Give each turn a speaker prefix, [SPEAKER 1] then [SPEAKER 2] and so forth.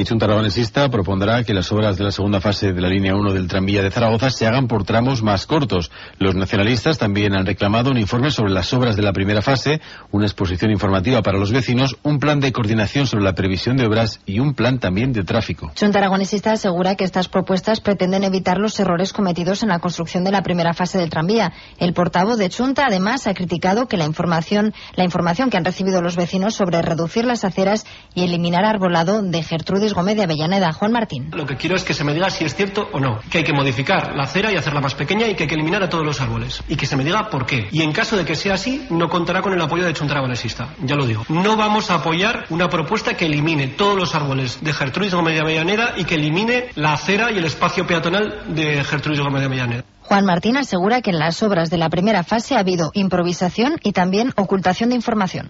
[SPEAKER 1] Y Chunta Aragonesista propondrá que las obras de la segunda fase de la línea 1 del tranvía de Zaragoza se hagan por tramos más cortos. Los nacionalistas también han reclamado un informe sobre las obras de la primera fase, una exposición informativa para los vecinos, un plan de coordinación sobre la previsión de obras y un plan también de tráfico.
[SPEAKER 2] Chunta Aragonesista asegura que estas propuestas pretenden evitar los errores cometidos en la construcción de la primera fase del tranvía. El portavoz de Chunta además ha criticado que la información, la información que han recibido los vecinos sobre reducir las aceras y eliminar arbolado de Gertrudis Gómez de Avellaneda. Juan Martín.
[SPEAKER 3] Lo que quiero es que se me diga si es cierto o no, que hay que modificar la acera y hacerla más pequeña y que hay que eliminar a todos los árboles. Y que se me diga por qué. Y en caso de que sea así, no contará con el apoyo de Chunta Aragonesista. Ya lo digo. No vamos a apoyar una propuesta que elimine todos los árboles de Gertrudis Gómez de Avellaneda y que elimine la acera y el espacio peatonal de Gertrudis Gómez de Avellaneda.
[SPEAKER 2] Juan Martín asegura que en las obras de la primera fase ha habido improvisación y también ocultación de información.